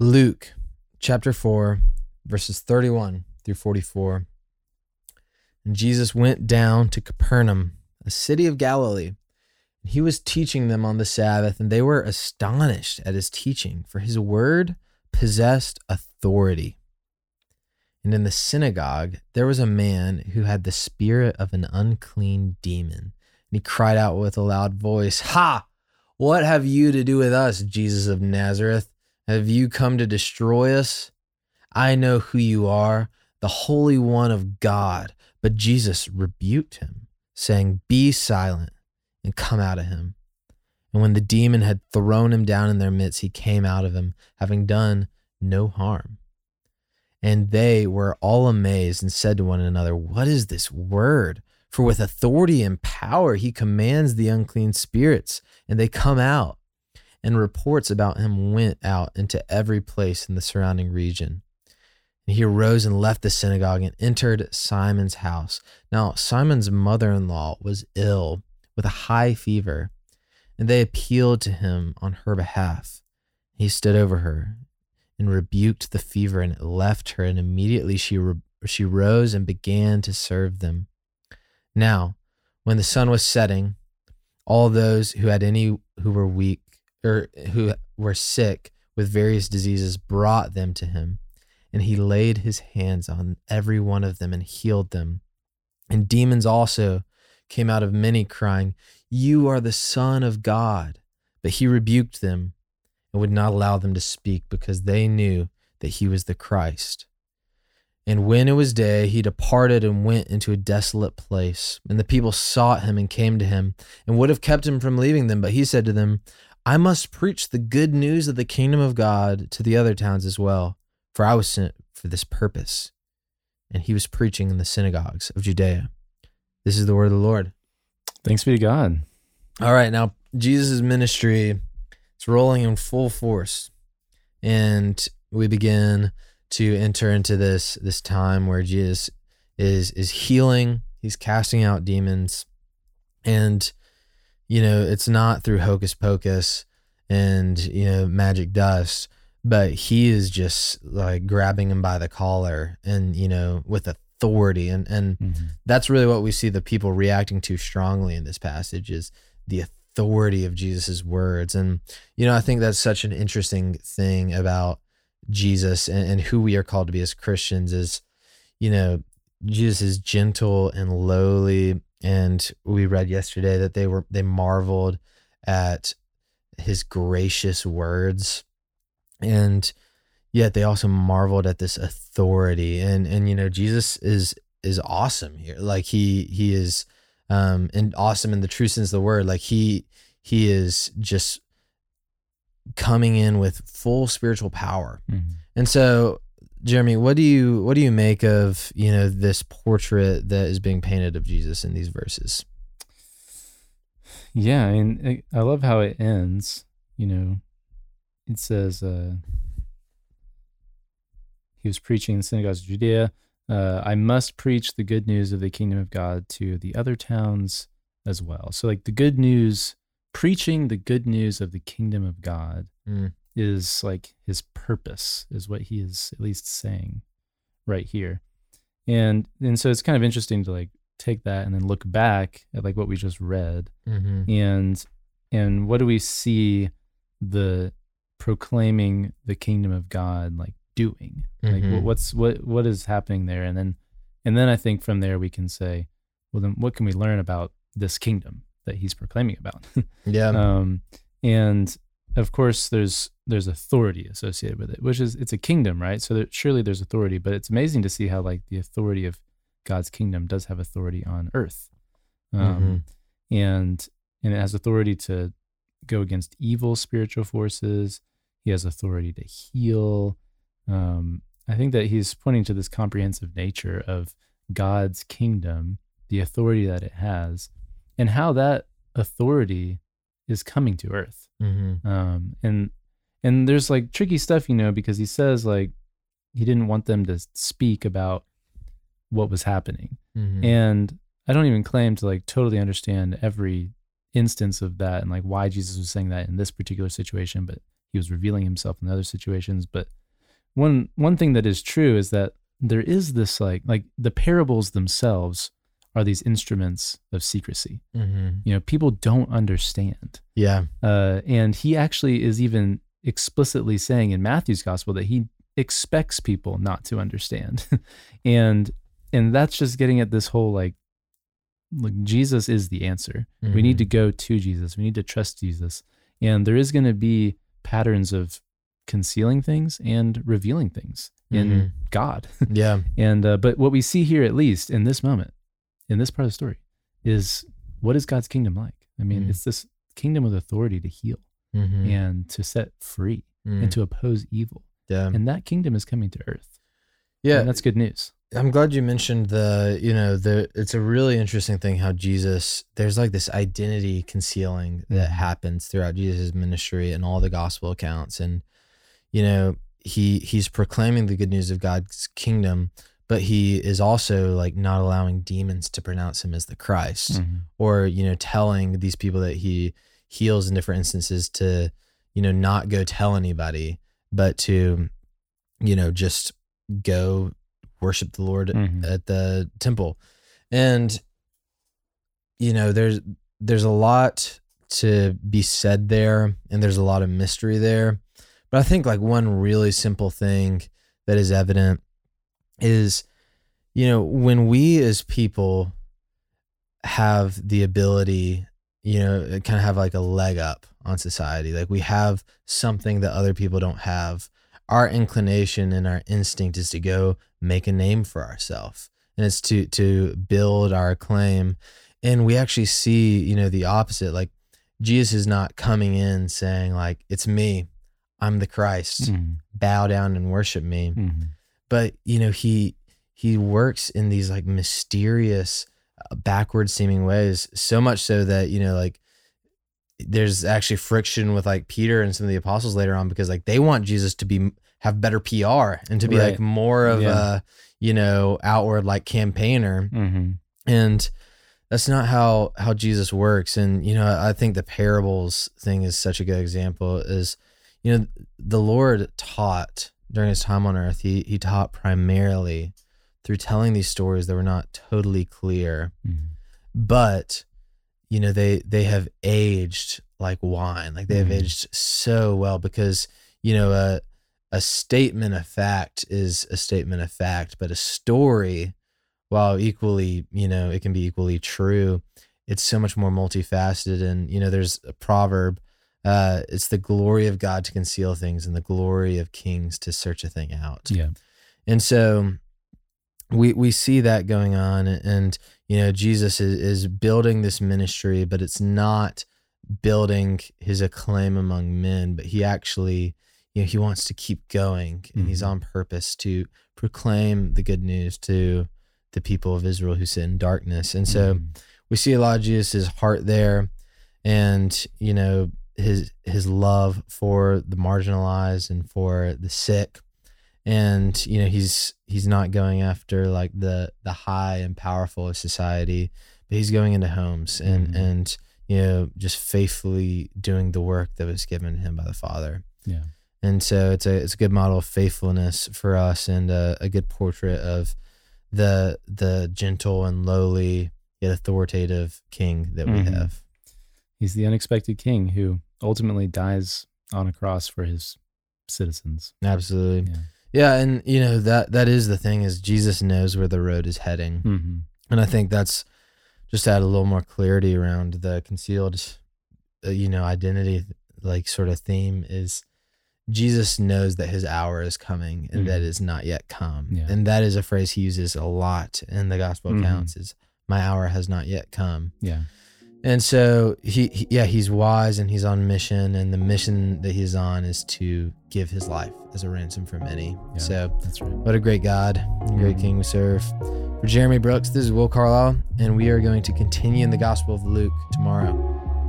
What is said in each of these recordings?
Luke chapter 4, verses 31 through 44. And Jesus went down to Capernaum, a city of Galilee. And he was teaching them on the Sabbath, and they were astonished at his teaching, for his word possessed authority. And in the synagogue, there was a man who had the spirit of an unclean demon. And he cried out with a loud voice, Ha! What have you to do with us, Jesus of Nazareth? Have you come to destroy us? I know who you are, the Holy One of God. But Jesus rebuked him, saying, Be silent and come out of him. And when the demon had thrown him down in their midst, he came out of him, having done no harm. And they were all amazed and said to one another, What is this word? For with authority and power he commands the unclean spirits, and they come out and reports about him went out into every place in the surrounding region. And he arose and left the synagogue and entered Simon's house. Now, Simon's mother in law was ill with a high fever, and they appealed to him on her behalf. He stood over her and rebuked the fever, and it left her, and immediately she, re- she rose and began to serve them. Now, when the sun was setting, all those who had any who were weak or who were sick with various diseases brought them to him and he laid his hands on every one of them and healed them and demons also came out of many crying you are the son of god but he rebuked them and would not allow them to speak because they knew that he was the christ and when it was day, he departed and went into a desolate place. And the people sought him and came to him and would have kept him from leaving them. But he said to them, I must preach the good news of the kingdom of God to the other towns as well, for I was sent for this purpose. And he was preaching in the synagogues of Judea. This is the word of the Lord. Thanks be to God. All right, now Jesus' ministry is rolling in full force. And we begin to enter into this this time where Jesus is is healing, he's casting out demons, and you know, it's not through hocus pocus and, you know, magic dust, but he is just like grabbing him by the collar and, you know, with authority. And, and mm-hmm. that's really what we see the people reacting to strongly in this passage is the authority of Jesus's words. And, you know, I think that's such an interesting thing about Jesus and, and who we are called to be as Christians is, you know, Jesus is gentle and lowly and we read yesterday that they were they marveled at his gracious words. And yet they also marveled at this authority. And and you know Jesus is is awesome here. Like he he is um and awesome in the true sense of the word. Like he he is just coming in with full spiritual power. Mm-hmm. and so Jeremy, what do you what do you make of you know this portrait that is being painted of Jesus in these verses? Yeah, I and I love how it ends. You know, it says uh, he was preaching in the synagogues of Judea. Uh, I must preach the good news of the kingdom of God to the other towns as well. So, like the good news, preaching the good news of the kingdom of God mm is like his purpose is what he is at least saying right here. And and so it's kind of interesting to like take that and then look back at like what we just read mm-hmm. and and what do we see the proclaiming the kingdom of god like doing? Mm-hmm. like what's what what is happening there? And then and then i think from there we can say well then what can we learn about this kingdom that he's proclaiming about? Yeah. Um and of course there's there's authority associated with it which is it's a kingdom right? So that surely there's authority but it's amazing to see how like the authority of god's kingdom does have authority on earth. Um, mm-hmm. and and it has authority to go against evil spiritual forces. He has authority to heal. Um, i think that he's pointing to this comprehensive nature of god's kingdom the authority that it has and how that authority is coming to earth Mm-hmm. Um, and and there's like tricky stuff, you know, because he says like he didn't want them to speak about what was happening, mm-hmm. and I don't even claim to like totally understand every instance of that and like why Jesus was saying that in this particular situation, but he was revealing himself in other situations. But one one thing that is true is that there is this like like the parables themselves are these instruments of secrecy. Mm-hmm. You know, people don't understand. Yeah. Uh, and he actually is even explicitly saying in Matthew's gospel that he expects people not to understand. and and that's just getting at this whole like like Jesus is the answer. We need to Mhm. go to Jesus. We need to trust Jesus. And there is going to be patterns of concealing things and revealing things in Mhm. God. Yeah. And uh, but what we see here, at least in this moment, in this part of the story, is what is God's kingdom like? I mean, Mm. it's this kingdom with authority to heal Mm-hmm. and to set free and to oppose evil, yeah. and that kingdom is coming to earth. Yeah. and that's good news. I'm glad you mentioned the, you know, the it's a really interesting thing how Jesus there's like this identity concealing that Mhm. happens throughout Jesus' ministry and all the gospel accounts and you know, he he's proclaiming the good news of God's kingdom, but he is also like not allowing demons to pronounce him as the Christ Mhm. or, you know, telling these people that he heals in different instances to, you know, not go tell anybody, but to you know, just go worship the Lord Mhm. at the temple. And you know, there's there's a lot to be said there and there's a lot of mystery there. But I think like one really simple thing that is evident is you know, when we as people have the ability, you know, kind of have like a leg up on society, like we have something that other people don't have our inclination and our instinct is to go make a name for ourselves and it's to to build our claim and we actually see you know the opposite like jesus is not coming in saying like it's me i'm the christ Mhm. bow down and worship me Mhm. But you know he he works in these like mysterious uh, backward seeming ways so much so that you know like there's actually friction with like peter and some of the apostles later on because like they want jesus to be have better pr and to be like more of Yeah. a you know outward like campaigner Mhm. and that's not how how jesus works and you know i think the parables thing is such a good example is you know the lord taught during his time on earth he he taught primarily through telling these stories that were not totally clear Mhm. but you know they they have aged like wine like they have Mhm. aged so well because you know a a statement of fact is a statement of fact but a story while equally you know it can be equally true it's so much more multifaceted and you know there's a proverb uh it's the glory of god to conceal things and the glory of kings to search a thing out Yeah. and so we we see that going on and you know Jesus is, is building this ministry but it's not building his acclaim among men but he actually you know he wants to keep going and he's Mhm. on purpose to proclaim the good news to the people of Israel who sit in darkness and so Mhm. we see a lot of Jesus' heart there and you know his his love for the marginalized and for the sick and you know he's he's not going after like the the high and powerful of society but he's going into homes and Mhm. and you know just faithfully doing the work that was given him by the father yeah. and so it's a it's a good model of faithfulness for us and a, a good portrait of the the gentle and lowly yet authoritative king that we Mhm. have He's the unexpected king who ultimately dies on a cross for his citizens. absolutely Yeah. yeah and you know that that is the thing is jesus knows where the road is heading Mm-hmm. and i think that's just to add a little more clarity around the concealed uh, you know identity like sort of theme is jesus knows that his hour is coming and that Mhm. is not yet come Yeah. and that is a phrase he uses a lot in the gospel Mhm. accounts is my hour has not yet come Yeah. And so he, he yeah he's wise and he's on mission and the mission that he's on is to give his life as a ransom for many Yeah. so That's right. what a great God, great Mhm. King we serve. For Jeremy Brooks, this is Will Carlisle, and we are going to continue in the Gospel of Luke tomorrow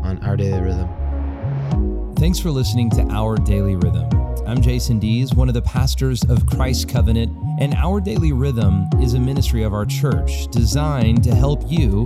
on Our Daily Rhythm. Thanks for listening to Our Daily Rhythm. I'm Jason Dees, one of the pastors of Christ Covenant, and Our Daily Rhythm is a ministry of our church designed to help you